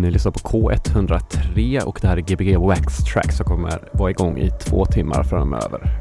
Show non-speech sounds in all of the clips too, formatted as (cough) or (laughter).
Ni lyssnar på K103 och det här är Gbg Wax Track som kommer vara igång i två timmar framöver.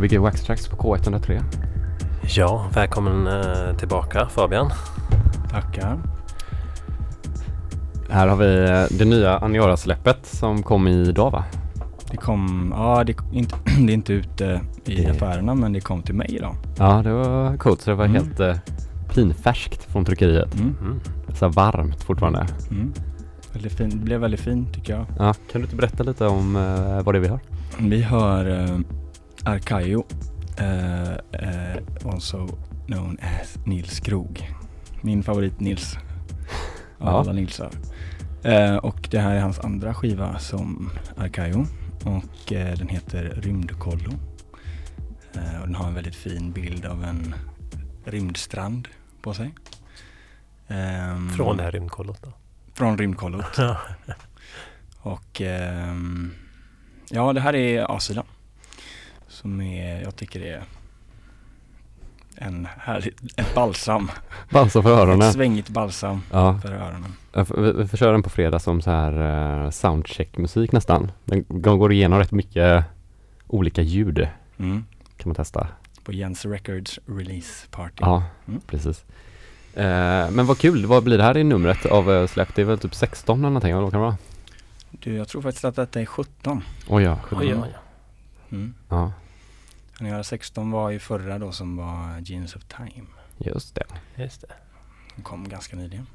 Gbg Wax Tracks på K103. Ja, välkommen eh, tillbaka Fabian. Tackar. Här har vi eh, det nya Aniora-släppet som kom idag va? Det kom, ja det, är inte, (clears throat) det är inte ute i Det- affärerna men det kom till mig idag. Ja, det var coolt. Så det var Mm. helt eh, pinfärskt från tryckeriet. Mm. Mm. Så varmt fortfarande. Mm. Väldigt fin, det blev väldigt fint tycker jag. Ja, kan du inte berätta lite om eh, vad det är vi har? Vi hör eh, Arkayo, eh, eh, also known as Nils Krog. Min favorit Nils. Av Ja. alla Nilsar. Eh, och det här är hans andra skiva som Arkayo. Och den heter Rymdkollo. Och den har en väldigt fin bild av en rymdstrand på sig. Ehm, Från det här rymdkollot då. Från rymdkollot. (laughs) Och ehm, ja, det här är A-sidan. Som är, jag tycker det är en härlig, ett balsam. Balsam för Ett öronen. svängigt balsam Ja, för öronen. vi, vi får köra den på fredag som så här uh, soundcheck-musik nästan. Den går igenom rätt mycket olika ljud Mm. kan man testa. På Jens Records release party. Ja, Mm. precis. Eh, men vad kul, vad blir det här i numret av uh, släpp? Det är väl typ 16 eller någonting, eller vad kan det vara? Du, jag tror faktiskt att detta är 17. Oj ja, Oj, oj, oj. Mm. ja, Aniara 16 var ju förra då som var Genes of Time. just det. Just det. Den kom ganska nyligen.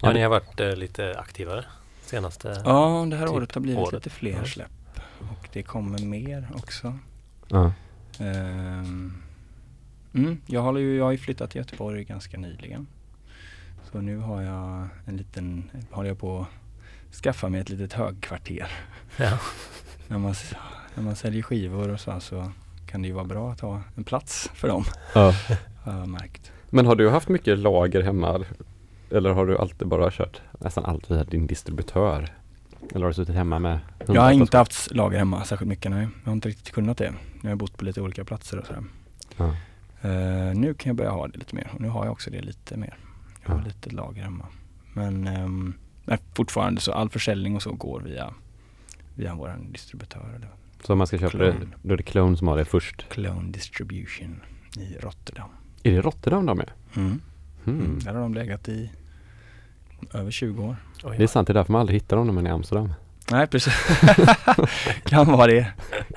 Ja, ni har varit eh, lite aktivare senaste... Ja, det här Typ året har blivit året. lite fler Ja. släpp. Och det kommer mer också. Ja. Ehm, mm, jag, håller ju, jag har ju flyttat till Göteborg ganska nyligen. Så nu har jag en liten, håller jag på att skaffa mig ett litet högkvarter. Ja. (laughs) när, man, när man säljer skivor och så, så kan det ju vara bra att ha en plats för dem. Ja. Har märkt. Men har du haft mycket lager hemma? Eller har du alltid bara kört nästan allt via din distributör? Eller har du suttit hemma med Jag har inte haft lager hemma särskilt mycket nej. Jag har inte riktigt kunnat det. Jag har bott på lite olika platser och sådär. Ja. Eh, nu kan jag börja ha det lite mer och nu har jag också det lite mer. Jag har Ja. lite lager hemma. Men, men fortfarande så all försäljning och så går via, via vår distributör. Eller Så om man ska köpa det, Clone. då är det Clone som har det först. Clone Distribution i Rotterdam. Är det Rotterdam de är? Mm. Hmm. Där har de legat i över 20 år. Oj, Det är sant, det är därför man aldrig hittar dem när man är i Amsterdam. Nej precis. (laughs) kan vara det.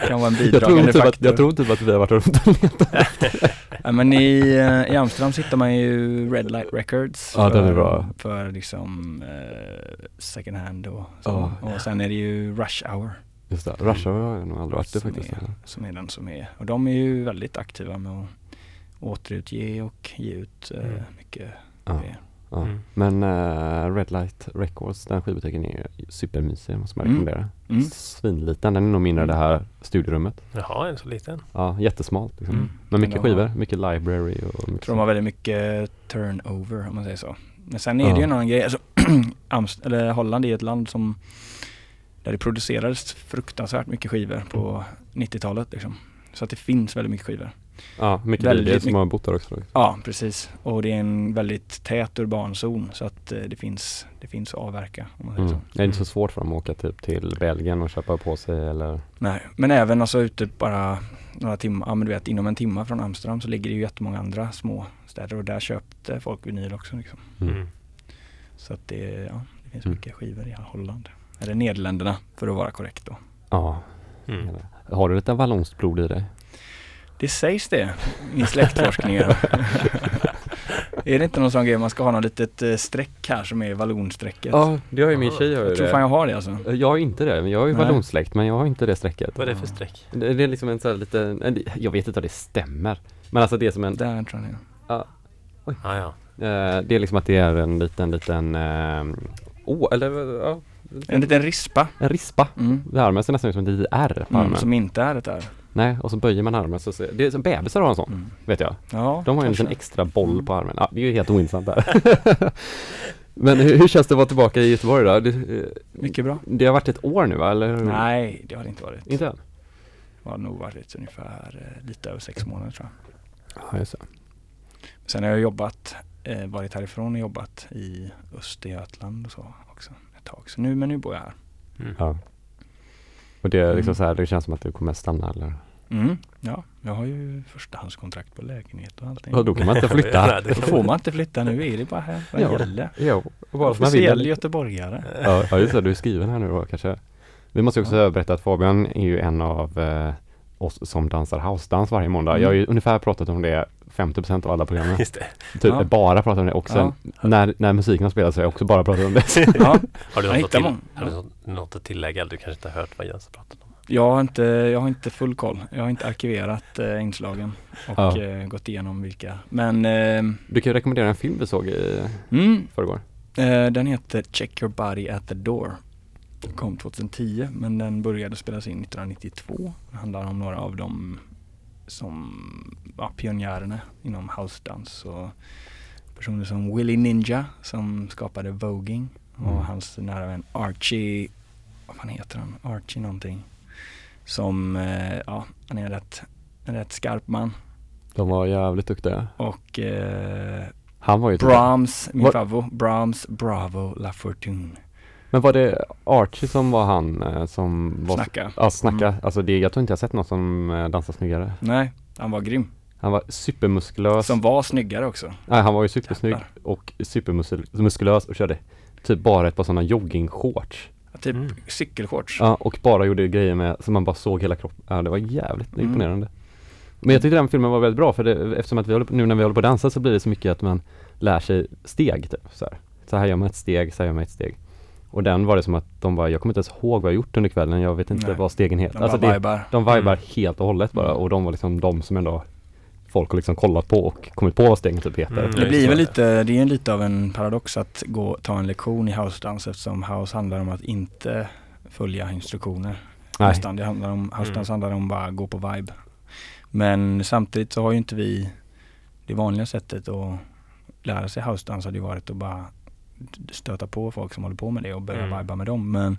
Kan vara en Jag tror, bidragande typ att, faktor. jag tror typ att vi har varit runt och letat. (laughs) Ja, men i, eh, i Amsterdam hittar man ju Red Light Records Ja, för, den är bra. för liksom eh, second hand och så. Ja. Och sen är det ju Rush Hour Just det, Russia har jag nog aldrig varit det som faktiskt. är, som är den som är. Och de är ju väldigt aktiva med att återutge och ge ut eh, Mm. mycket Ja, ja. Mm. Men eh, Red Light Records, den skivbutiken är supermysig måste man Mm. rekommendera. Mm. Svinliten, den är nog mindre än det här studierummet. Jaha, en så liten. Ja, jättesmalt liksom. Mm. Men mycket Men de har- skivor, mycket library och mycket Jag tror de har väldigt mycket turnover om man säger så. Men sen är det Ja. ju en annan grej. Alltså, (clears throat) Amst- eller Holland är ett land som där det producerades fruktansvärt mycket skivor på 90-talet liksom. Så att det finns väldigt mycket skivor. Ja, mycket väldigt väldigt som mycket- har bott där också. Ja, precis. Och det är en väldigt tät urban zon så att eh, det finns, det finns att avverka om man säger Mm. så. Det är inte så svårt för dem att åka typ till Belgien och köpa på sig eller Nej, men även alltså ute bara några timmar, ja men du vet inom en timme från Amsterdam så ligger det ju jättemånga andra små städer och där köpte folk vinyl också liksom. Mm. Mm. Så att det, ja, det finns Mm. mycket skivor i Holland. Eller Nederländerna för att vara korrekt då. Ja. Mm. Har du lite vallonskt blod i dig? Det sägs det i släktforskningen. (laughs) är det inte någon sån grej man ska ha något litet eh, streck här som är vallonstrecket? Ja, det har ju min tjej. Har Jag tror fan jag har det alltså. Jag har inte det, men jag har ju vallonsläkt men jag har inte det strecket. Vad är det för streck? Det, det är liksom en sån här liten, en- jag vet inte om det stämmer. Men alltså det är som en, Där tror jag det är. Ah, ja. eh, det är liksom att det är en liten, liten, eh, oh, eller ja, En liten rispa. en rispa. Mm. Det armen ser nästan ut som ett litet R på Mm, armen. som inte är ett R. Nej, och så böjer man armen så ser, det är som bebisar har en sån, Mm. vet jag. Ja, De har ju en liten extra boll på armen. Ja, det är ju helt ointressant där. (laughs) Men hur, hur känns det att vara tillbaka i Göteborg då? Det, eh, Mycket bra. det har varit ett år nu va? Eller? Nej, det har det inte varit. Inte än? Det har nog varit ungefär eh, lite över sex månader tror jag. Ja, just det. Sen har jag jobbat, eh, varit härifrån och jobbat i Östergötland och så tag. Så nu, men nu bor jag här. Mm. Ja. Och det är liksom Mm. så här, det känns som att du kommer stanna eller? Mm. Ja, jag har ju förstahandskontrakt på lägenhet och allting. Ja, då kan man inte (laughs) flytta. Nej, Då får man inte flytta nu, är det bara här vad Ja. gäller. Jo, och bara som man vill. Officiell göteborgare. Ja, ja just det, du är skriven här nu då kanske. Vi måste också Ja. berätta att Fabian är ju en av eh, oss som dansar housedans varje måndag. Mm. Jag har ju ungefär pratat om det 50% av alla programmen. Just det. Typ Ja. bara pratat om det och sen när, när musiken har spelats så har jag också bara pratat om det. (laughs) Ja, Har du, något till, har du något- att tillägga? Du kanske inte har hört vad Jens har pratat om? jag, har inte, jag har inte full koll. Jag har inte arkiverat eh, inslagen och Ja. eh, gått igenom vilka. Men eh, Du kan ju rekommendera en film vi såg i mm, förrgår. eh, den heter Check Your Body at the Door. Kom 2010 men den började spelas in 1992. Det handlar om några av de som ja, pionjärerna inom housedans och personer som Willie Ninja som skapade voging och Mm. hans nära vän Archie, vad fan heter han? Archie någonting. Som, eh, ja, han är en rätt, en rätt skarp man. De var jävligt duktiga. Och eh, Han var ju typ- Brahms, min favvo, Brahms Bravo La Fortune. Men var det Archie som var han eh, som var Snacka. Ja, snacka. Mm. Alltså det, jag tror inte jag sett någon som eh, dansar snyggare. Nej, han var grym. Han var supermuskulös. Som var snyggare också. Nej, han var ju supersnygg Jävlar. och supermuskulös och körde typ bara ett par sådana joggingshorts. Typ Mm. cykelshorts. Ja, och bara gjorde grejer med, så man bara såg hela kroppen. Ja, det var jävligt Mm. imponerande. Men jag tyckte den filmen var väldigt bra för det, eftersom att vi håller, på- nu när vi håller på att dansa så blir det så mycket att man lär sig steg typ. Så här, så här gör man ett steg, så här gör man ett steg. Och den var det som att de bara, jag kommer inte ens ihåg vad jag gjort under kvällen, jag vet inte Nej. vad stegen heter. De Alltså bara det, vibar. de vibar Mm. helt och hållet bara Mm. och de var liksom de som ändå folk har liksom kollat på och kommit på vad stegen typ heter. Mm. Det blir väl lite, det är en lite av en paradox att gå, ta en lektion i house-dans eftersom house handlar om att inte följa instruktioner. Nej. Nästan. Det handlar om, house-dans Mm. handlar om bara gå på vibe. Men samtidigt så har ju inte vi det vanliga sättet att lära sig house-dans hade ju varit att bara stöta på folk som håller på med det och börja Mm. viba med dem. Men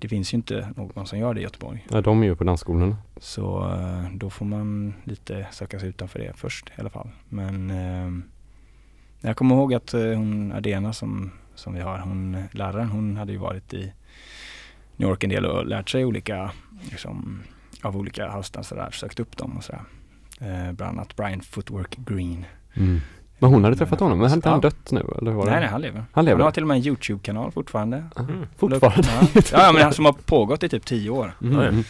det finns ju inte någon som gör det i Göteborg. Ja, de är ju på dansskolorna. Så eh, då får man lite söka sig utanför det först i alla fall. Men eh, jag kommer ihåg att eh, hon Adena som, som vi har, hon läraren, hon hade ju varit i New York en del och lärt sig olika, liksom, av olika housedansare där, sökt upp dem och sådär. Eh, bland annat Brian Footwork Green. Men hon hade träffat honom, men hade inte han dött nu eller? Var det? Nej, nej, han lever. Han lever? Han har till och med en YouTube-kanal fortfarande. Mm. Fortfarande? Ja, ja men han som har pågått i typ tio år. Mm. Mm.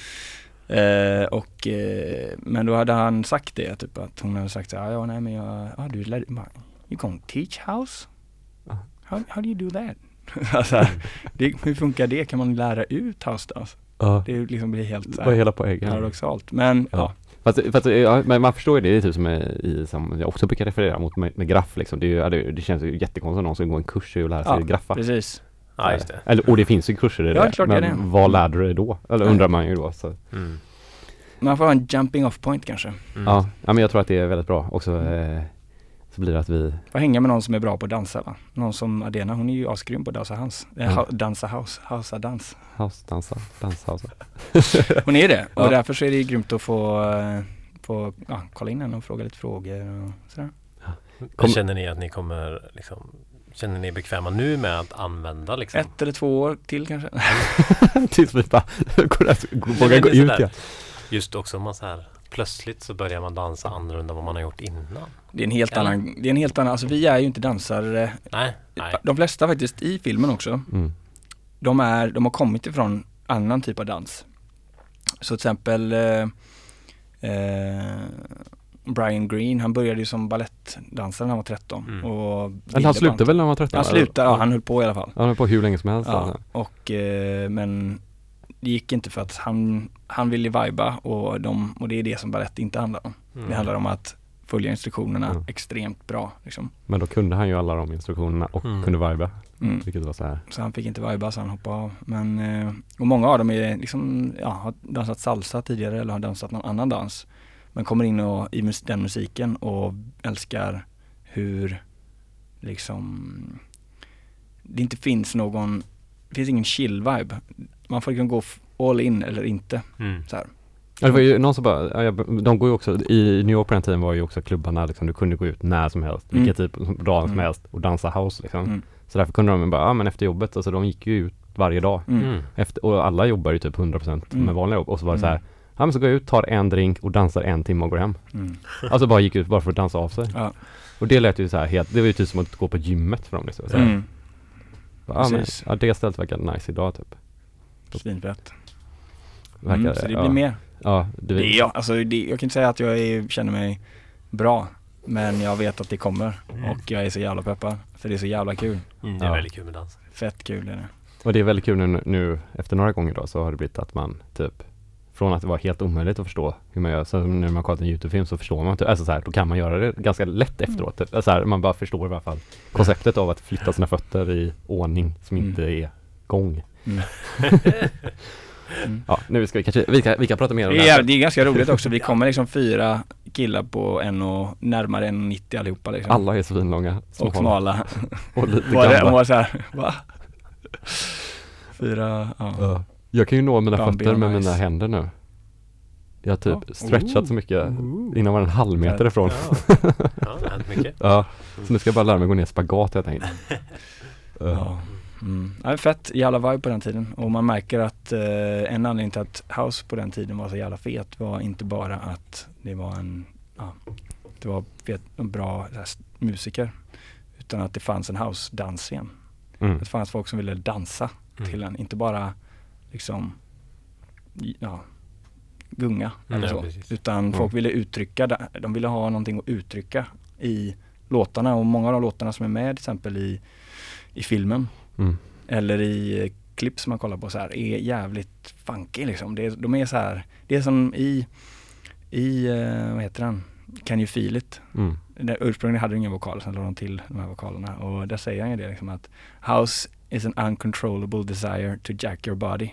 Eh, och, eh, men då hade han sagt det, typ att hon hade sagt så här, ja nej men jag, ja du lär, bara, you gonna teach house? How, how do you do that? (laughs) alltså, det, hur funkar det? Kan man lära ut house dance? Ja, Det liksom blir helt så vad är här, hela poängen? paradoxalt. Men Ja. ja, Fast, fast ja, men man förstår ju det, det är typ som är i, som jag också brukar referera mot med, med graff liksom. Det, är ja, det, det känns ju jättekonstigt om någon ska gå en kurs i att lära sig Ja, graffa. precis. Ja, just det. Eller, och det finns ju kurser i Ja, det. det är klart det men är det. vad lärde du dig då? Eller Nej. undrar man ju då. Så. Mm. Man får ha en jumping off point kanske. Mm. Ja, ja, men jag tror att det är väldigt bra. Också eh, så blir det att vi, Får hänga med någon som är bra på att dansa va? Någon som Adena, hon är ju asgrym på att dansa hans. Eh, Mm. ha- dansa house, hausa dans. housedansa, danshouse. (laughs) Hon är det och Ja. därför så är det grymt att få, eh, få ja, kolla in henne och fråga lite frågor och sådär. Kom- Känner ni att ni kommer liksom Känner ni er bekväma nu med att använda liksom? Ett eller två år till kanske? (laughs) Tills vi bara (laughs) vågar det gå ut igen. Just också om man så här Plötsligt så börjar man dansa annorlunda än vad man har gjort innan. Det är en helt Eller? annan, det är en helt annan, alltså vi är ju inte dansare. Nej, nej. De flesta faktiskt i filmen också, Mm. de är, de har kommit ifrån annan typ av dans. Så till exempel eh, eh, Brian Green, han började ju som ballettdansare när han var 13. Mm. Och Eller ville han slutade väl när han var 13? Han slutade, ja han höll på i alla fall. Han höll på hur länge som helst. Ja, alltså. och, eh, men det gick inte för att han, han ville viba och, de, och det är det som balett inte handlar om. Mm. Det handlar om att följa instruktionerna Mm. extremt bra. Liksom. Men då kunde han ju alla de instruktionerna och Mm. kunde viba. Mm. Vilket var så här. Så han fick inte viba så han hoppade av. Men, eh, och många av dem är liksom, ja, har dansat salsa tidigare eller har dansat någon annan dans. Men kommer in och, i mus- den musiken och älskar hur liksom det inte finns någon, det finns ingen chill vibe. Man får liksom gå all in eller inte. Mm. Så här. Ja, det var ju någon som bara, ja, de går ju också, i New York på den tiden var ju också klubbarna liksom, du kunde gå ut när som helst, Mm. vilken typ av dag som Mm. helst och dansa house liksom. Mm. Så därför kunde de bara, ja men efter jobbet, alltså de gick ju ut varje dag. Mm. Mm. Efter, och alla jobbar ju typ 100% Mm. med vanliga jobb. Och så var det så Mm. här, ja men så går jag ut, tar en drink och dansar en timme och går hem. Mm. Alltså bara gick ut bara för att dansa av sig. Ja. Och det lät ju så här helt, det var ju typ som att gå på gymmet för dem liksom. Så här, Mm. ja, men, ja det stället verkar nice idag typ. Svinfett. Verkar, Mm, så det ja, blir mer. Ja, det, Det är jag, alltså det, jag kan inte säga att jag är, känner mig bra. Men jag vet att det kommer och jag är så jävla peppad. För det är så jävla kul. Mm, det är Ja. väldigt kul med dans. Fett kul är det. Och det är väldigt kul nu, nu efter några gånger då så har det blivit att man typ från att det var helt omöjligt att förstå hur man gör, så när man kollat en YouTube-film så förstår man typ, alltså så här, då kan man göra det ganska lätt Mm. efteråt. Typ. Alltså så här, man bara förstår i alla fall konceptet av att flytta sina fötter i ordning som Mm. inte är gång. Mm. (laughs) (laughs) Mm. Ja, nu ska vi kanske, vi kan, vi kan prata mer om det Det är, här. det är ganska roligt också. Vi kommer liksom fyra killar på en och närmare 1,90 allihopa liksom. Alla är svinlånga, och smala. (laughs) och lite Var gamla. var såhär, va? Fyra, ja. Ja. Jag kan ju nå mina Bambi fötter med ice. mina händer nu. Jag har typ Ja. stretchat så mycket innan var en halv meter ifrån. Ja, (laughs) ja det har hänt mycket. Ja, så nu ska jag bara lära mig gå ner i spagat helt enkelt. (laughs) Ja. Mm. Ja, fett jävla vibe på den tiden och man märker att eh, en anledning till att House på den tiden var så jävla fet var inte bara att det var en, ja, det var fet, en bra här, musiker utan att det fanns en house-dansscen. Mm. Det fanns folk som ville dansa Mm. till den, inte bara liksom ja, gunga Mm, eller ja, så. precis. Utan folk ville uttrycka, de ville ha någonting att uttrycka i låtarna och många av de låtarna som är med till exempel i, i filmen Mm. eller i eh, klipp som man kollar på så här är jävligt funky liksom. Det de är så här, det är som i, i, eh, vad heter den? Can you feel it? Mm. Ursprungligen hade de ingen vokal, sen lade de till de här vokalerna och där säger han ju det liksom att House is an uncontrollable desire to jack your body.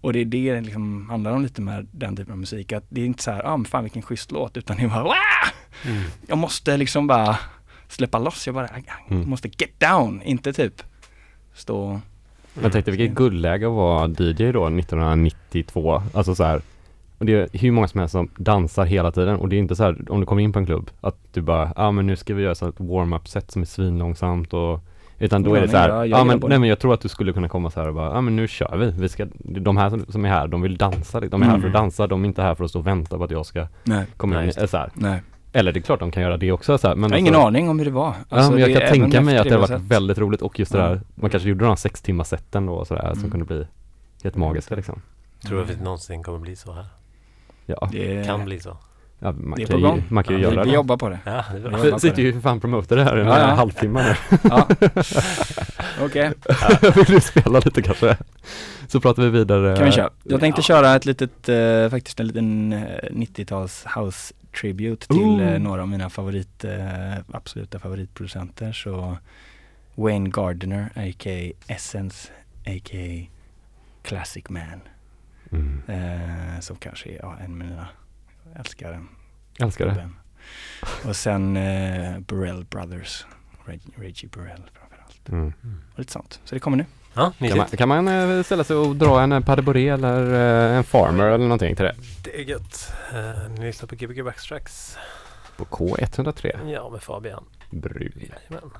Och det är det liksom handlar om lite med den typen av musik, att det är inte så här, ah men fan vilken schysst låt, utan det är bara! Mm. Jag måste liksom bara släppa loss, jag bara, jag Mm. måste get down, inte typ stå Jag tänkte vilket guldläge att vara DJ då 1992. Alltså så här. Och det är hur många som helst som dansar hela tiden och det är inte så här om du kommer in på en klubb att du bara, ja ah, men nu ska vi göra så ett warm-up set som är svinlångsamt och utan då Ja, är det men så här, jag- jag ja gillar men, nej det." men jag tror att du skulle kunna komma så här och bara, ja ah, men nu kör vi, vi ska, de här som, som är här, de vill dansa, de är här för att Mm. dansa, de är inte här för att stå och vänta på att jag ska Nej, komma Nej, in, så här. nej. Eller det är klart de kan göra det också så här, men Jag har ingen alltså- aning om hur det var. ja, Alltså, men jag det- kan tänka mig att det vi har varit väldigt roligt och just det Ja. där, man kanske gjorde de här sex timmars seten då och sådär som Mm. kunde bli helt magiska liksom. Tror du att det någonsin kommer bli så här? Ja, Det, Kan bli så. ja man, det är kan på ju, gång. man kan ju Ja, göra vi, vi det. jobbar på det. Ja, det. Ja. Jag sitter ju för fan promoter det här i en Ja, ja. halvtimme nu. Ja. Okej, Vill du spela lite kanske? Så pratar vi vidare. kan vi köra. Jag tänkte Ja. köra ett litet, eh, faktiskt en liten eh, 90-tals house tribute till Ooh. eh, några av mina favorit, eh, absoluta favoritproducenter. Så Wayne Gardner, a.k.a. Essence, a.k.a. Classic Man. Mm. Eh, som kanske är ja, en av mina, jag älskar den. Älskar det. Och sen eh, Burrell Brothers, Reg, Reggie Burrell framförallt. Mm. Och lite sånt. Så det kommer nu. Ja, Kan, man, kan man eh, ställa sig och dra en eh, pas de bourrée eller eh, en farmer eller någonting till det? Det är gött. Uh, ni lyssnar på Gbg Backstracks. På K103 Ja, med Fabian. Brun. Jajamän.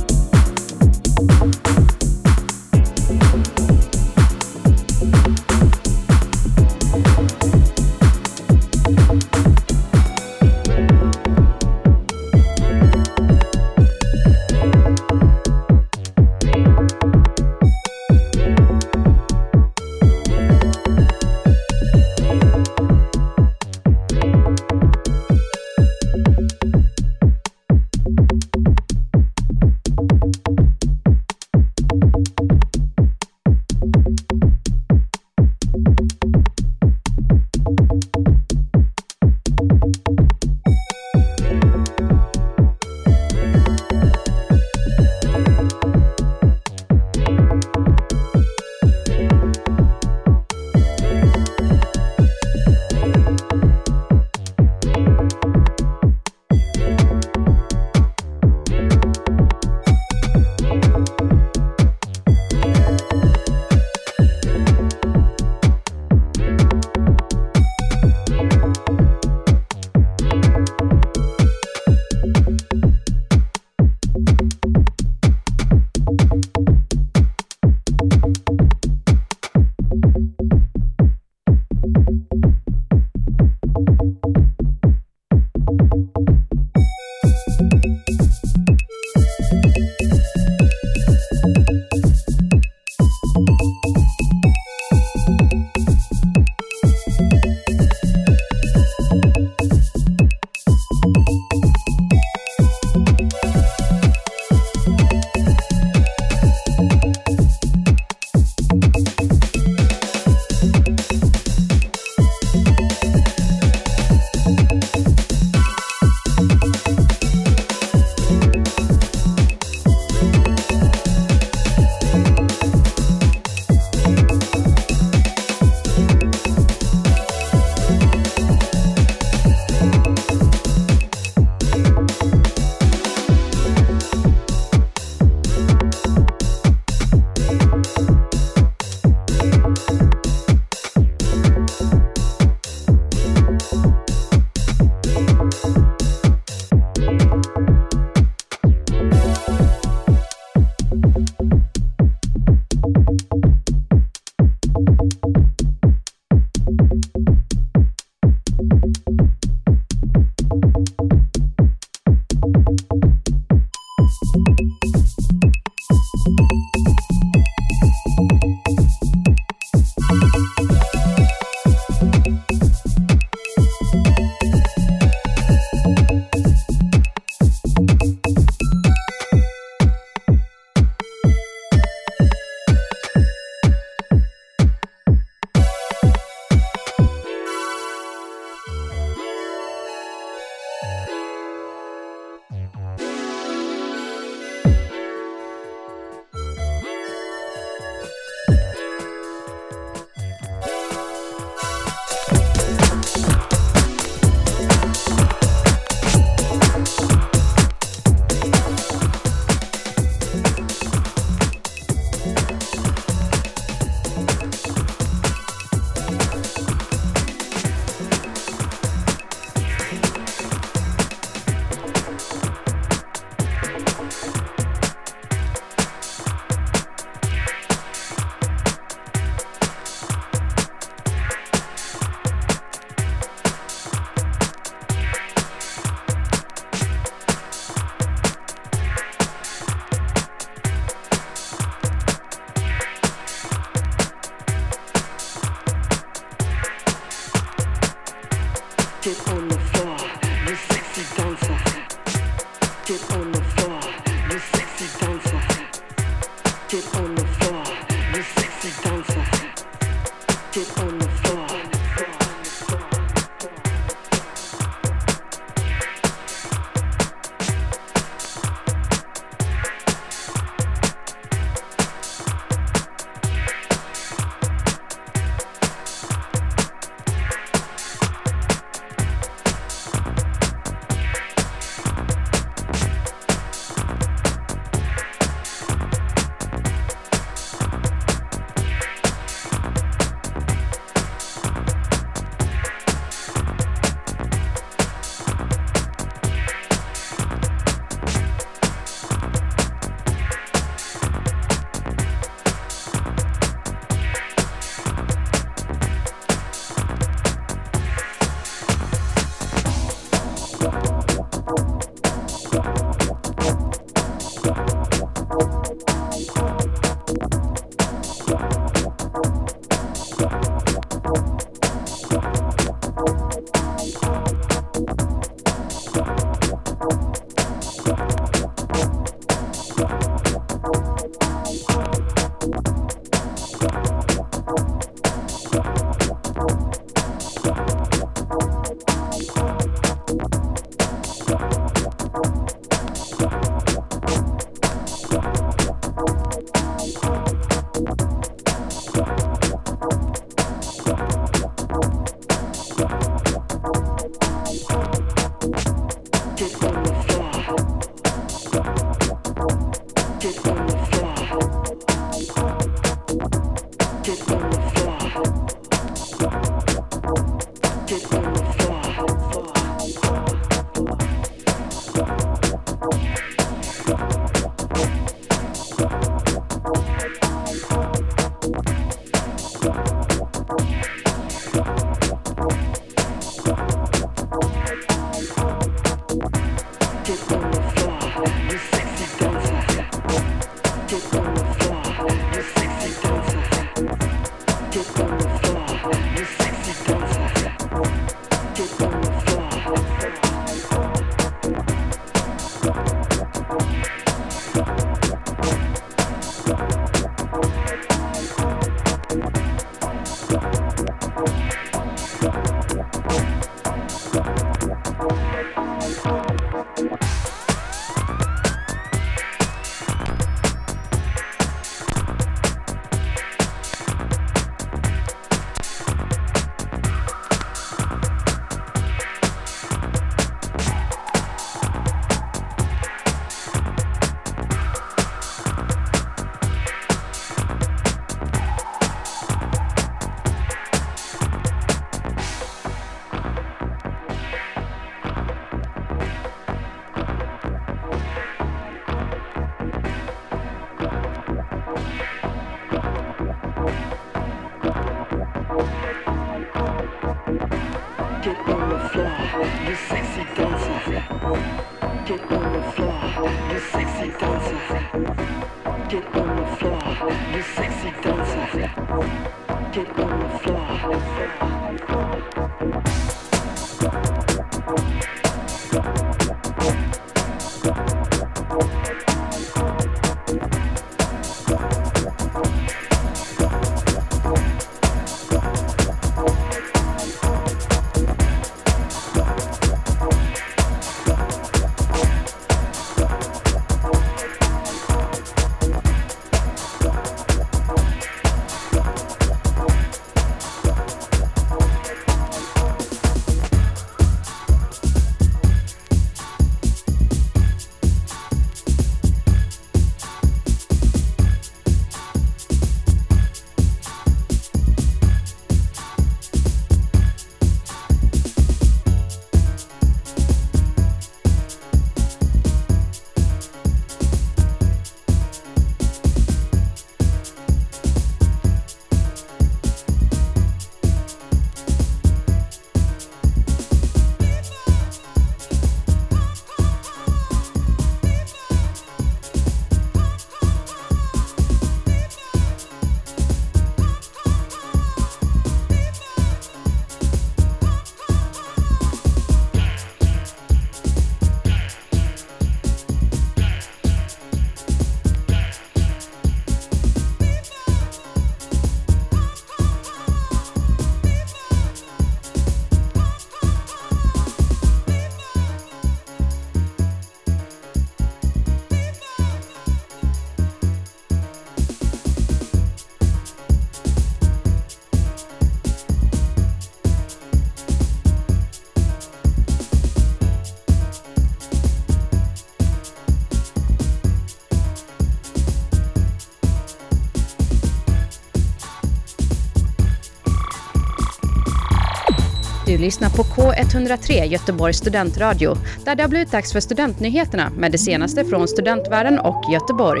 Du lyssnar på K103 Göteborgs studentradio där det har blivit dags för studentnyheterna med det senaste från studentvärlden och Göteborg.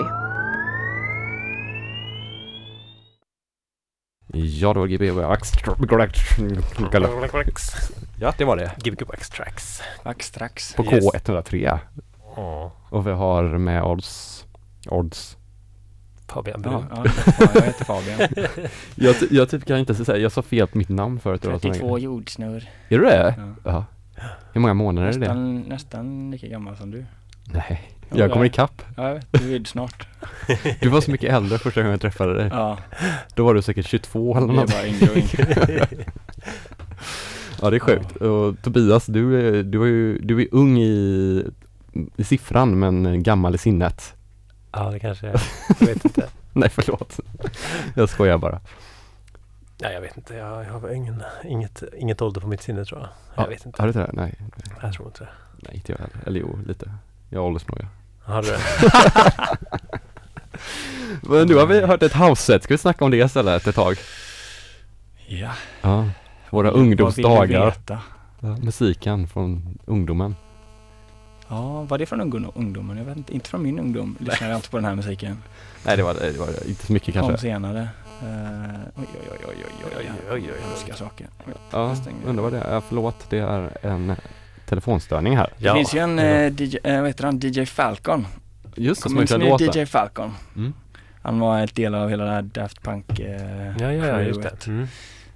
Ja, det var Gbg Ja, det var det. Gbg X-Tracks. Strax. På Yes. K103. Ja, Och vi har med odds. Odds. Fabian Brun. Ja, ja, (laughs) jag heter Fabian. Jag, jag typ kan inte säga, jag sa fel på mitt namn förut. det var så länge. 32 jordsnurr. Är du det? Ja. Ja. Hur många månader är det? Nästan, nästan lika gammal som du. Nej, Ja, jag kommer jag- ikapp. Ja, jag vet. Du är snart. (laughs) Du var så mycket äldre första gången jag träffade dig. Ja, Då var du säkert 22 eller det något. bara yngre och yngre. (laughs) Ja, det är sjukt. Och Tobias, du är, du är du är ung i, i siffran men gammal i sinnet. Ja, det kanske är. (laughs) Jag vet inte. Nej förlåt. Jag skojar bara. Ja, jag vet inte. Jag, jag har ingen, inget, inget ålder på mitt sinne tror jag. Jag Ja, vet inte. Har du inte det? Nej. Jag tror inte det. Nej inte jag heller. Eller jo, lite. Jag är åldersnoja. Har du det? (laughs) Men nu har vi hört ett house-set. Ska vi snacka om det istället ett tag? Ja, Ja. Våra vad vill du ungdomsdagar. veta? Ja, musiken från ungdomen. Ja, var det från ungdom, ungdomen? Jag vet inte, inte från min ungdom. Lyssnade jag inte på den här musiken. Nej det var, det var inte så mycket Kom kanske. senare. Uh, oj, oj, oj, oj, oj, oj, oj, oj, hemska saker. Ja, undrar vad det är. Ja, förlåt, det är en telefonstörning här. Det finns ju en eh, DJ, eh, vad heter han, DJ Falcon. Just det, som ni låta. DJ Falcon? Mm. Han var ett del av hela det här Daft Punk eh, Ja, ja, ja, just det. Mm.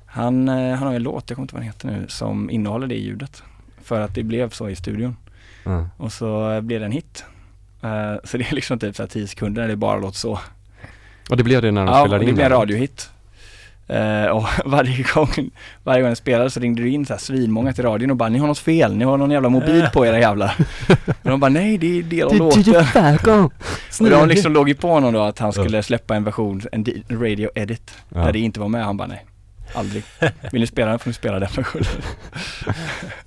Han, eh, han har en låt, jag kommer inte ihåg vad den heter nu, som innehåller det ljudet. För att det blev så i studion. Ja. Och så eh, blev det en hit. Eh, så det är liksom typ så här 10 sekunder när det bara låter så. Och det blev det när de Ja, spelade det in blev en radiohit. Eh, och (laughs) varje gång, varje gång den spelades så ringde du in så här svinmånga till radion och bara ni har något fel, ni har någon jävla mobil på era jävlar. och (laughs) de bara nej det är del av låten. (laughs) Och de liksom låg ju på honom då att han skulle släppa en version, en di- radio edit, Ja. där det inte var med. Han bara nej, aldrig. Vill ni spela den får ni spela den versionen.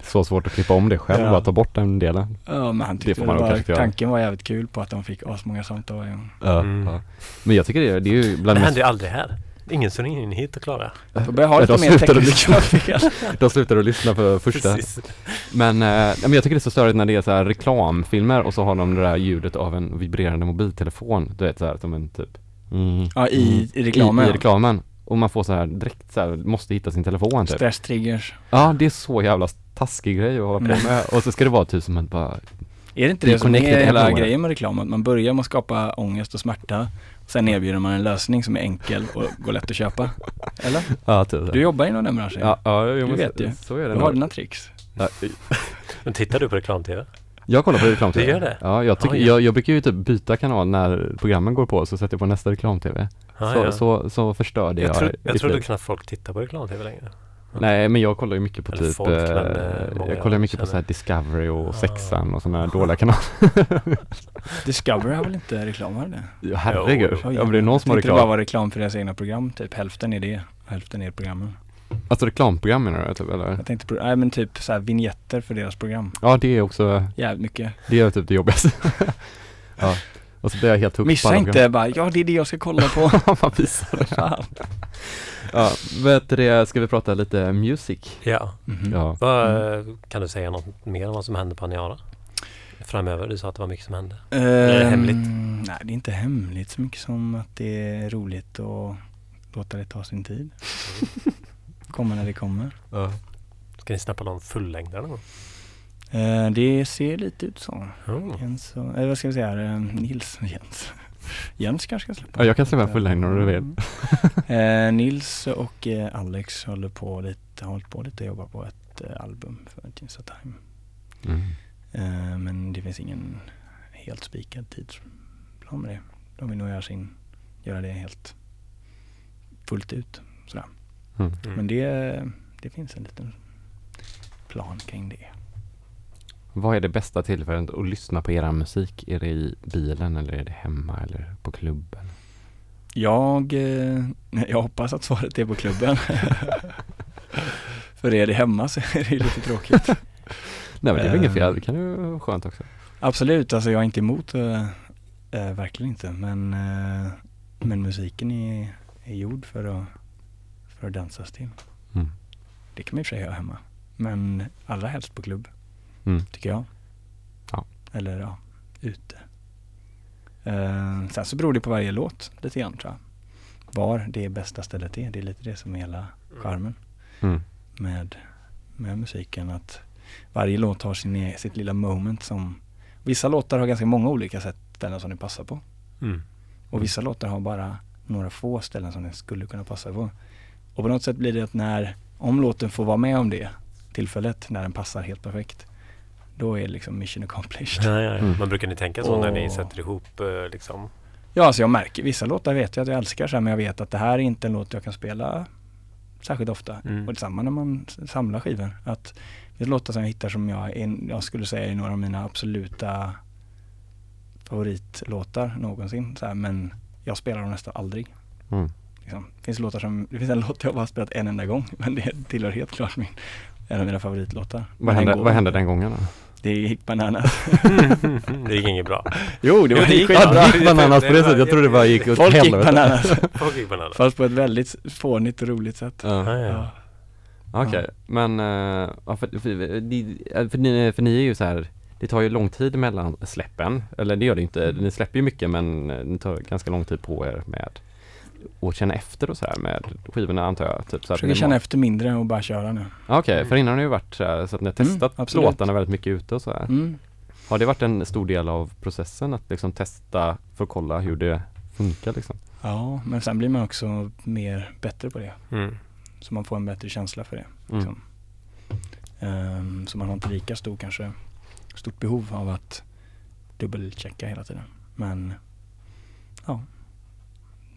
Så svårt att klippa om det själv, Ja. bara ta bort den delen. Ja men han Det tyckte får det man nog var, tanken var jävligt kul på att de fick asmånga samtal varje gång. Ja, Mm. ja. Men jag tycker det, det är ju bland Det det händer ju aldrig här. Ingen som ringer in hit och klagar. Får börja ha lite mer tekniska fel. (laughs) de slutar att lyssna för första. Precis. Men, eh, men jag tycker det är så störigt när det är så här reklamfilmer och så har de det där ljudet av en vibrerande mobiltelefon, du vet så här som en typ mm, Ja i, i i, reklamen. i reklamen. Och man får så här direkt så här, måste hitta sin telefon typ. Stresstriggers. Ja, det är så jävla taskig grej att hålla på Mm. med. Och så ska det vara typ som att bara, Är det inte Det som är hela grejen med reklam? Att man börjar med att skapa ångest och smärta. Sen erbjuder man en lösning som är enkel och går lätt att köpa. Eller? (laughs) ja typ. Du jobbar inom den branschen. ja, ja, jag Du vet ju. Så är det Du har nog. dina tricks. Ja, (laughs) Men tittar du på reklam-tv? Jag kollar på reklam Du gör det? Ja, jag, tycker, Ja, ja. Jag, jag brukar ju typ byta kanal när programmen går på, så sätter jag på nästa reklam-tv. Ja, så, ja. så, så förstörde jag, jag, tro, jag trodde knappt folk tittar på reklam-tv längre. Nej, men jag kollar ju mycket på Eller typ, folk, eh, eh, jag kollar mycket på känner- så här Discovery och Ah. Sexan och sådana här dåliga (laughs) kanaler. Discovery har väl inte reklam, har det? Ja, Herregud, Jo, ja, men det är någon som har tänkte det bara reklam. var reklam för deras egna program, typ. Hälften är det, hälften är programmen. Alltså reklamprogram menar du typ, eller? Jag tänkte på, nej men typ så här vignetter för deras program. Ja, det är också, Jävligt mycket. det är typ det jobbigaste. (laughs) ja, och så blir jag helt hooked på Missa inte bara, ja det är det jag ska kolla på. (laughs) Man visar det. Ja, vet du det, ska vi prata lite music? Ja. Mhm. Ja. Vad, Mm. Kan du säga något mer om vad som händer på Aniara? Framöver, du sa att det var mycket som hände. det Ehm, hemligt? Nej, det är inte hemligt så mycket som att det är roligt att låta det ta sin tid. (laughs) Komma när det kommer. Ja. Ska ni snappa någon fullängdare någon gång? Eh, det ser lite ut så. Oh. Jens och, eller vad ska vi säga, eh, Nils och Jens. Jens kanske ska släppa. Ja, jag kan släppa en fullängd om du vill. Eh, Nils och eh, Alex håller på lite, har hållit på lite och jobbar på ett eh, album för Jeans of Time. Mm. Eh, men det finns ingen helt spikad tidsplan med det. De vill nog göra sin, göra det helt fullt ut. Sådär. Mm. Mm. Men det, det finns en liten plan kring det. Vad är det bästa tillfället att lyssna på er musik? Är det i bilen eller är det hemma eller på klubben? Jag, eh, jag hoppas att svaret är på klubben. (laughs) För är det hemma så är det lite tråkigt. (laughs) Nej men det är väl inget Ehm. fel, det kan ju vara skönt också. Absolut, alltså jag är inte emot, eh, eh, verkligen inte. Men, eh, men musiken är, är gjord för att, för att dansas till. Mm. Det kan man i och för sig göra hemma. Men allra helst på klubb, Mm. tycker jag. Ja. Eller ja, ute. Eh, sen så beror det på varje låt lite grann tror jag. Var det bästa stället är. Det är lite det som är hela charmen Mm. med, med musiken. Att varje låt har sin, e- sitt lilla moment som Vissa låtar har ganska många olika sätt, ställen som det passar på. Mm. Och vissa låtar har bara några få ställen som den skulle kunna passa på. Och på något sätt blir det att när, om låten får vara med om det tillfället, när den passar helt perfekt, då är det liksom mission accomplished. Ja, ja, ja. Mm. Men brukar ni tänka så när ni sätter ihop eh, liksom? Ja, alltså jag märker, vissa låtar vet jag att jag älskar så här, men jag vet att det här är inte en låt jag kan spela särskilt ofta. Mm. Och detsamma när man samlar skivor. Att det är låtar som jag hittar som jag, är, jag skulle säga är några av mina absoluta favoritlåtar någonsin. Så här, men jag spelar dem nästan aldrig. Mm. Liksom. Det, finns låtar som, det finns en låt jag bara spelat en enda gång (laughs) men det tillhör helt klart min, en av mina favoritlåtar. Vad hände, vad den gången då? Det gick bananas. (laughs) det gick inget bra. jo, det var Ja, det gick skitbra. bra. Ja, det gick bananas på det sättet. Jag trodde det bara gick åt Folk gick helvete. bananas. (laughs) Folk gick bananas. Fast på ett väldigt fånigt och roligt sätt. Ja. Ja, ja. Okej, men eh, ja, för, för, ni- för, ni, för ni är ju så här det tar ju lång tid mellan släppen, eller det gör det inte, ni släpper ju mycket men eh, ni tar ganska lång tid på er med att känna efter och så här med skivorna antar jag. Typ, så att Försöker ni känna må- efter mindre och bara köra nu. Ja, Okej, för innan har det ju varit så, här, så att ni har Mm, testat absolut. låtarna väldigt mycket ute och så här. Mm. Har det varit en stor del av processen att liksom testa för att kolla hur det funkar liksom? Ja, men sen blir man också mer bättre på det. Mm. Så man får en bättre känsla för det. Mm. Liksom. Ehm, så man har inte lika stor kanske, stort behov av att dubbelchecka hela tiden. Men ja,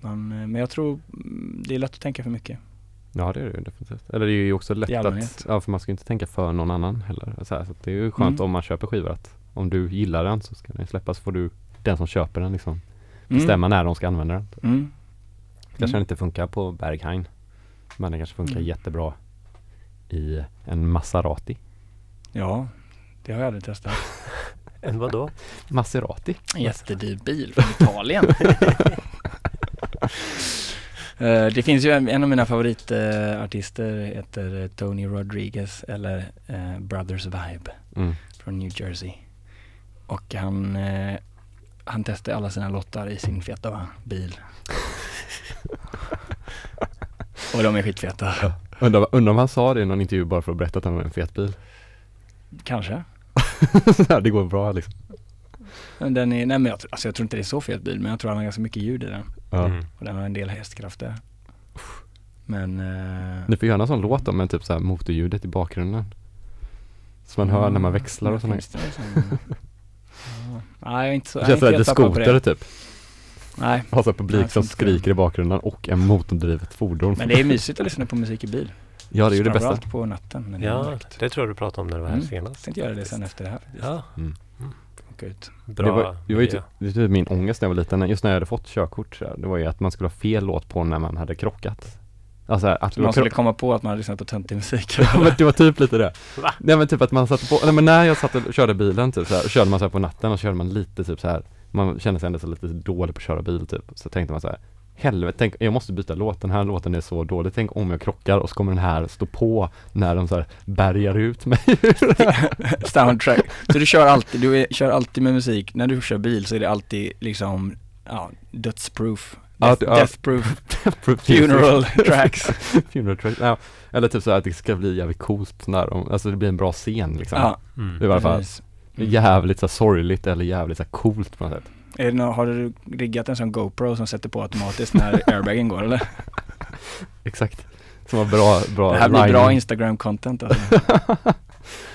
man, eh, men jag tror mm, det är lätt att tänka för mycket. Ja det är det ju definitivt. Eller det är ju också lätt att, ja för man ska inte tänka för någon annan heller. Så, här, så det är ju skönt Mm. om man köper skivor att om du gillar den så ska den släppas får du den som köper den liksom Mm. bestämma när de ska använda den. Mm. Kanske den inte funkar på Berghain men den kanske funkar Mm. jättebra i en Maserati. Ja, det har jag aldrig testat. (laughs) En vadå? Maserati? En jättedyr bil från Italien. (laughs) (laughs) Eh, det finns ju en, en av mina favoritartister heter eh, Tony Rodriguez eller eh, Brothers Vibe Mm. från New Jersey. Och han, eh, han testar alla sina lottar i sin feta bil. (laughs) Och de är skitfeta. Undrar, undrar om han sa det i någon intervju bara för att berätta att han har en fet bil. Kanske. (laughs) Här, det går bra liksom. Den är, nej men jag, tror- alltså jag tror inte det är så fet bil men jag tror han har ganska mycket ljud i den. Ja. Mm. Och den har en del hästkrafter. Men eh, Ni får göra en sån låt då med typ så här motorljudet i bakgrunden. Så man hör när man växlar och Mm, sådana sån- (laughs) Ja. Nej, jag är inte så, Det jag är känns inte såhär helt tappad på skoter det. typ. Nej, Har så publik Nej, som skriker i bakgrunden och en motordrivet fordon. men det är mysigt att lyssna på musik i bil. Ja det är ju det bästa. Framförallt på natten Ja, det tror jag du pratade om när du var här Mm. senast. Jag tänkte göra det sen efter det här faktiskt. Ja, Mm. Åka ut. bra. det var, det var ju typ, det var typ min ångest när jag var liten, just när jag hade fått körkort så här, Det var ju att man skulle ha fel låt på när man hade krockat. Alltså här, att Så man skulle komma på att man hade lyssnat på töntig musik. (laughs) Ja men det var typ lite det. Va? Nej men typ att man satte på, nej men när jag satt och körde bilen typ så här, körde man så här på natten och körde man lite typ så här Man kände sig ändå så lite dålig på att köra bil typ. Så tänkte man så här Helvete, tänk, jag måste byta låt, den här låten är så dålig, tänk om jag krockar och så kommer den här stå på när de så här bärgar ut mig (laughs) Soundtrack. Så du kör alltid, du är, kör alltid med musik, när du kör bil så är det alltid liksom, ja, dödsproof. Death, det- ja. Deathproof, funeral (laughs) tracks. Funeral tracks, ja. Eller typ så att det ska bli jävligt coolt när de, alltså det blir en bra scen liksom Ja, Mm. I alla fall jävligt så här sorgligt eller jävligt så här coolt på något sätt nå- har du riggat en sån GoPro som sätter på automatiskt när (laughs) airbagen går eller? Exakt Som var bra, bra Det här blir bra. Instagram-content alltså. (laughs)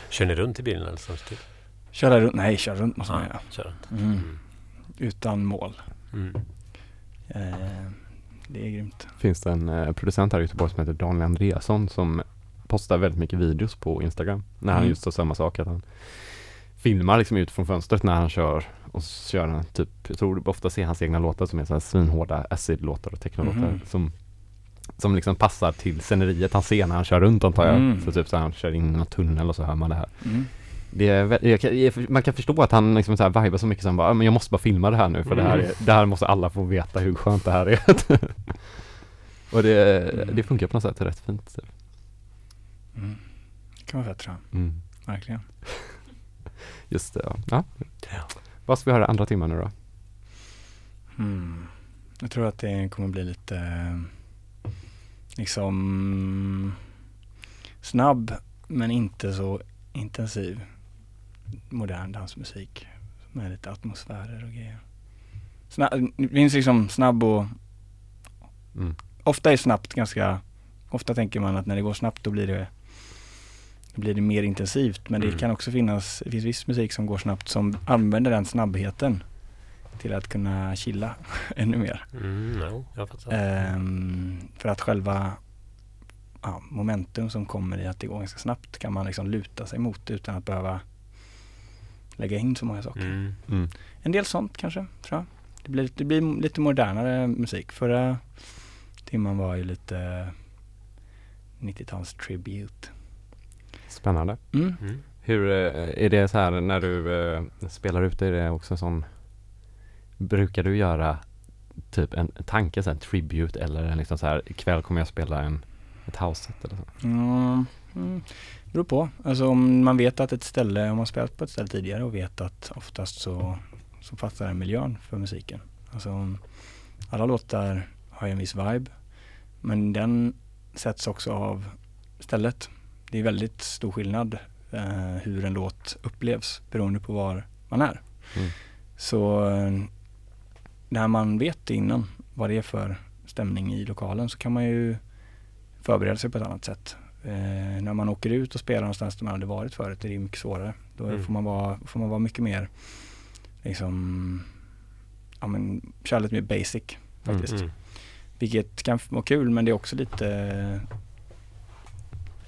Kör ni runt i bilen eller så? Typ? Köra runt, nej köra runt måste man göra. kör runt. Mm. Mm. Utan mål. Mm. Eh, det är grymt. finns det en eh, producent här i Göteborg som heter Daniel Andreasson som postar väldigt mycket videos på Instagram. När han Mm. just har samma sak att han filmar liksom ut från fönstret när han kör och så kör han typ, jag tror ofta ser hans egna låtar som är så här svinhårda acid-låtar och technolåtar Mhm. som som liksom passar till sceneriet han ser när han kör runt antar jag. Mm. Så typ så här, han kör in i någon tunnel och så hör man det här. Mm. Det är, man kan förstå att han liksom så här vibar så mycket som bara, "Ja, men jag måste bara filma det här nu för det, här Mm. är, det här måste alla få veta hur skönt det här är. (laughs) och det, Mm. det funkar på något sätt rätt fint. Typ. Mm. Det kan vara fett tror jag. Mm. Verkligen. Just det, ja. ja. Vad ska vi höra andra timmen nu då? Mm. Jag tror att det kommer bli lite eh, liksom snabb men inte så intensiv modern dansmusik med lite atmosfärer och grejer. Sna- det finns liksom snabb och Mm. ofta är snabbt ganska, ofta tänker man att när det går snabbt då blir det blir det mer intensivt men det Mm. kan också finnas, det finns viss musik som går snabbt som använder den snabbheten till att kunna chilla (laughs) ännu mer. Mm, no. Ehm, för att själva ja, momentum som kommer i att det går ganska snabbt kan man liksom luta sig mot utan att behöva lägga in så många saker. Mm. Mm. En del sånt kanske, tror jag. det blir, det blir lite modernare musik. Förra timman var ju lite 90-tals tribute. Spännande. Mm. Mm. Hur eh, är det så här när du eh, spelar ute, är det också sån Brukar du göra typ en tanke, så här, en tribute eller en liksom så här ikväll kommer jag spela en, ett house-set eller så? Mm. Mm. Beror på. Alltså om man vet att ett ställe, om man spelat på ett ställe tidigare och vet att oftast så, så passar den miljön för musiken. Alltså alla låtar har ju en viss vibe men den sätts också av stället. Det är väldigt stor skillnad eh, hur en låt upplevs beroende på var man är. Mm. Så eh, när man vet innan vad det är för stämning i lokalen så kan man ju förbereda sig på ett annat sätt. Eh, när man åker ut och spelar någonstans där man hade varit förut är det mycket svårare. Då Mm. får, man vara, får man vara mycket mer liksom, ja men köra lite mer basic faktiskt. Mm. Vilket kan vara kul men det är också lite,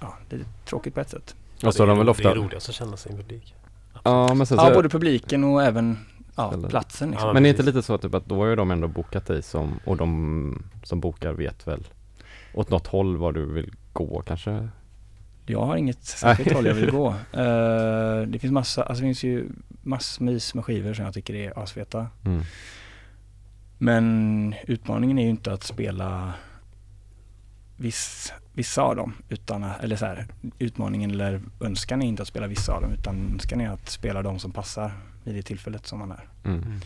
ja, lite tråkigt på ett sätt. Och så har de väl Det är ofta roligast att känna sig i publik. Ja men sen Ja, så både publiken och även ja, platsen. Liksom. Ja, Men är inte lite så typ att då har ju de ändå bokat dig som, och de som bokar vet väl åt något håll var du vill gå kanske? Jag har inget särskilt håll jag vill gå. (laughs) Eh, det finns massa, alltså det finns ju massvis med skivor som jag tycker är asfeta. Mm. Men utmaningen är ju inte att spela viss, vissa av dem. Utan, eller så här, utmaningen eller önskan är inte att spela vissa av dem utan önskan är att spela de som passar vid det tillfället som man är. Mm.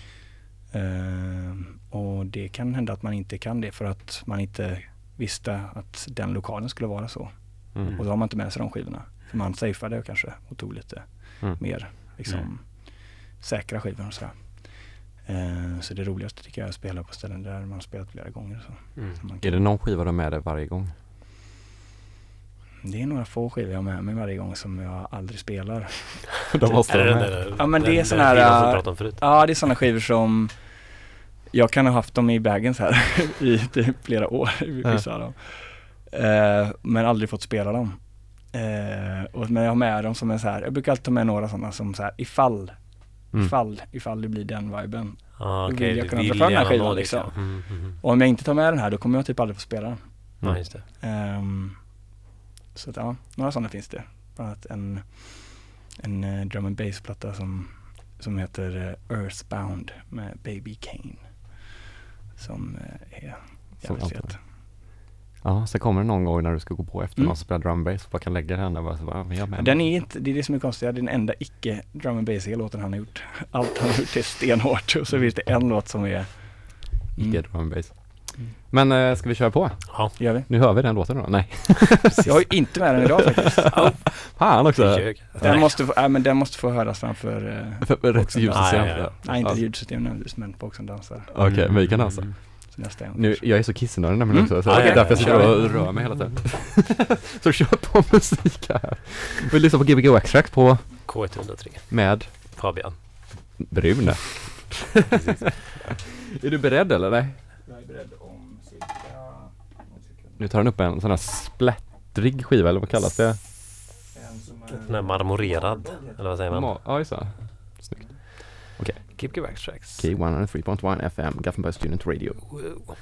Eh, och det kan hända att man inte kan det för att man inte visste att den lokalen skulle vara så. Mm. Och då har man inte med sig de skivorna. För man safeade kanske och tog lite Mm. mer liksom, Mm. säkra skivor och sådär. Eh, så det roligaste tycker jag är att spela på ställen där man har spelat flera gånger. Så. Mm. Så man Är kan, det någon skiva du har med dig varje gång? Det är några få skivor jag har med mig varje gång som jag aldrig spelar. (laughs) De måste vara med. där, Ja, men det är den här, äh? Ja, det är sådana skivor som jag kan ha haft dem i bagen så här (laughs) i typ flera år, vissa av dem. Eh, men aldrig fått spela dem. Eh, och, men jag har med dem som en så här, jag brukar alltid ta med några sådana som så här ifall, Mm. ifall, ifall det blir den viben. Ah, Då okej, vill jag kunna dra fram den här skivan, liksom. ja. Mm, mm, mm. Och om jag inte tar med den här då kommer jag typ aldrig få spela den. Ja, just det. Ehm, så att, ja, några sådana finns det. Bland annat en, en eh, drum and bass platta som, som heter eh, Earthbound med Baby Kane. Som eh, är jävligt fet. Ja, så kommer det någon gång när du ska gå på efter Mm. någon som spelar drum bass och bara kan lägga den där bara så bara, men jag är med. Den är inte, det är det som är konstigt, det är den enda icke drum and bass låten han har gjort. Allt han har gjort är stenhårt och så finns det en låt som är Icke mm, drum bass. Mm. Men äh, ska vi köra på? Ja, gör vi. Nu hör vi den låten då? Nej. (laughs) Jag har ju inte med den idag faktiskt. (laughs) Fan också! Den måste få, äh, men den måste få höras framför, eh, För- för Rätt ljudsystem. Ah, ja, ja. nej inte Ja. ljudsystem nödvändigtvis men folk som dansar. Okej, Mm, men vi kan dansa. mm. Nästa gång Nu, jag är så kissnödig nämligen Mm. också, så Ah, det är ja, därför jag sitter och rör mig hela tiden. (laughs) så kör på musik här. Vi lyssnar på Gbg Extract på K103. med Fabian. Brune. är du beredd eller? Nej? Jag är beredd om cirka någon sekund. Nu tar han upp en sån här splättrig skiva eller vad kallas det? Den är marmorerad. Eller vad säger man? Ma- Ja, just det. Snyggt. Keep your backtracks. K103.1 FM, Gothenburg Student Radio. Wow.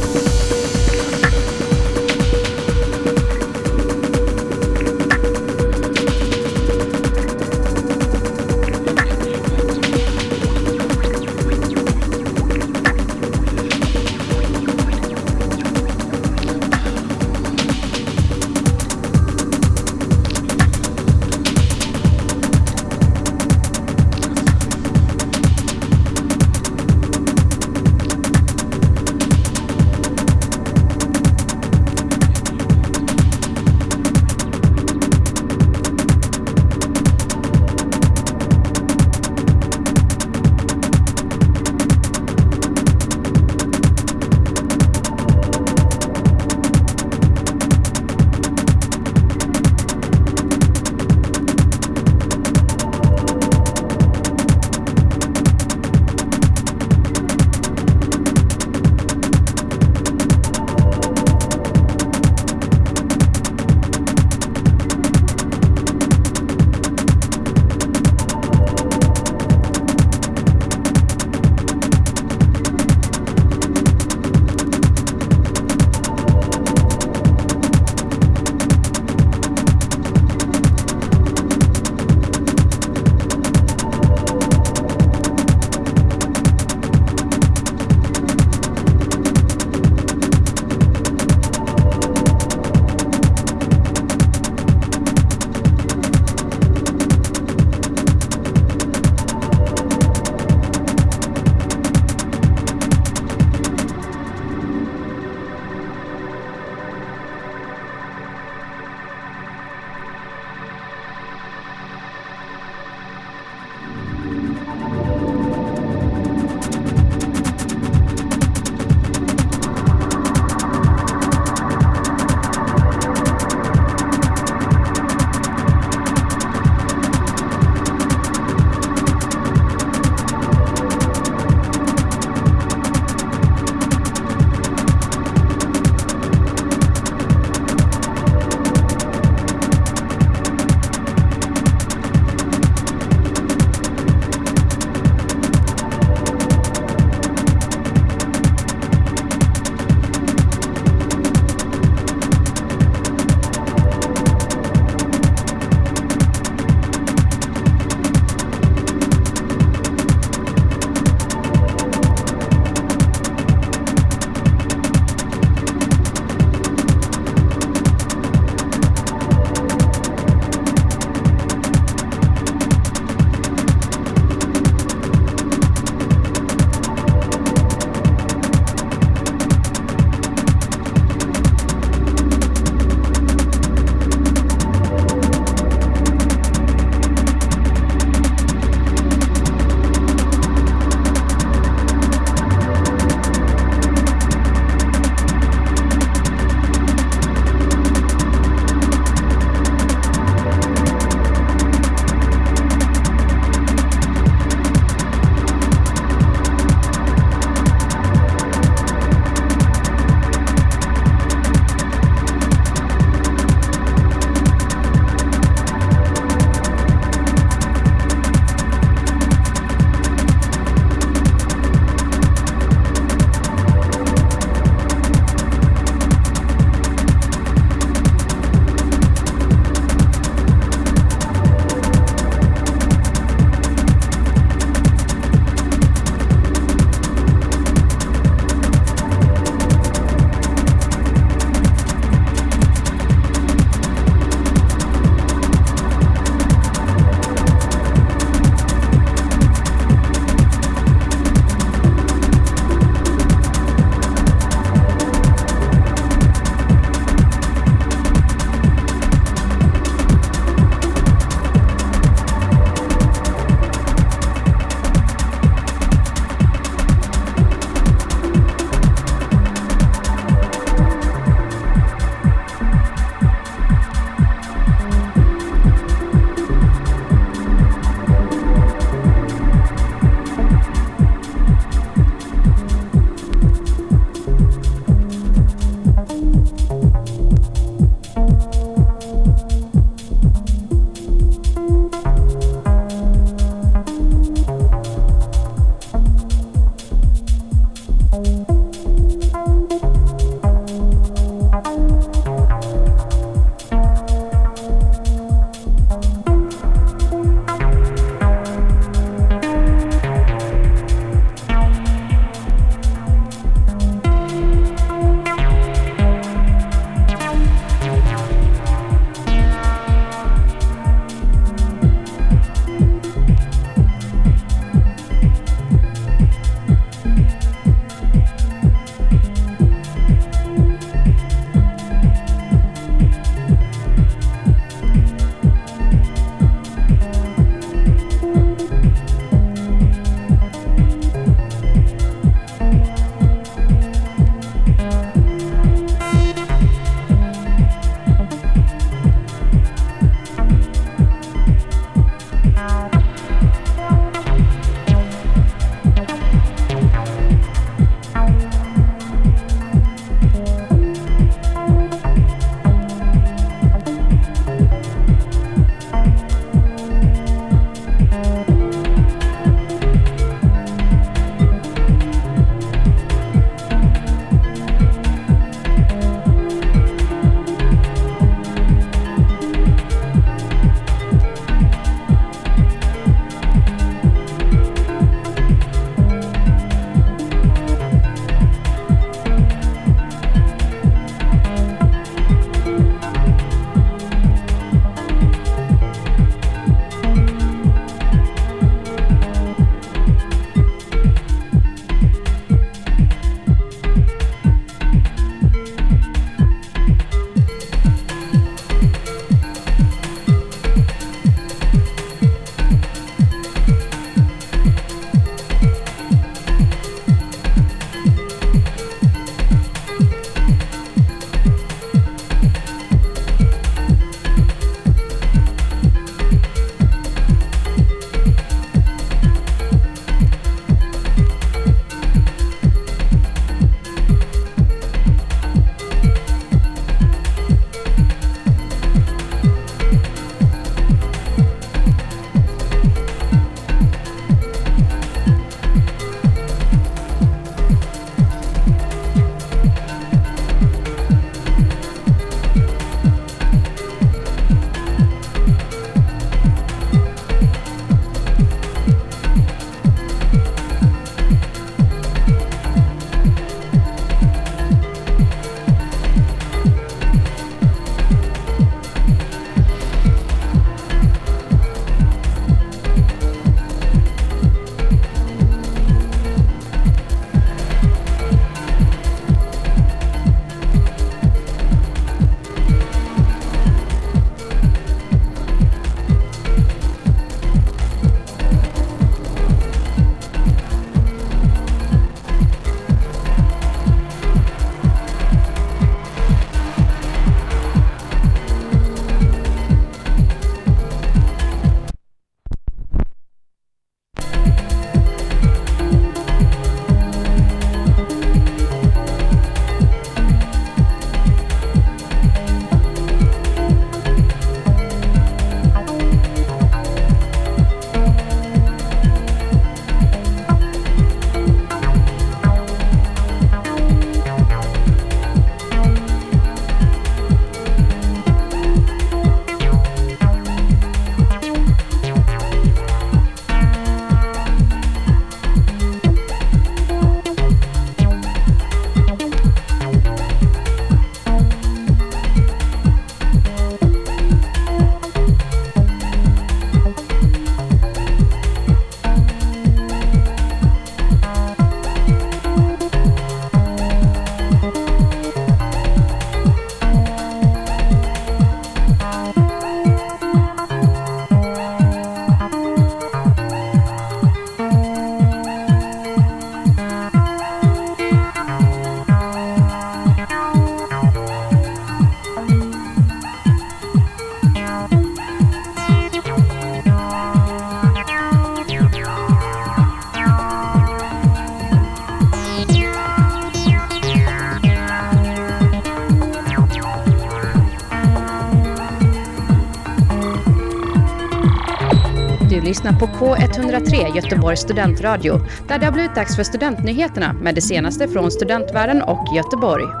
På K103 Göteborgs studentradio där det har blivit dags för studentnyheterna med det senaste från studentvärlden och Göteborg.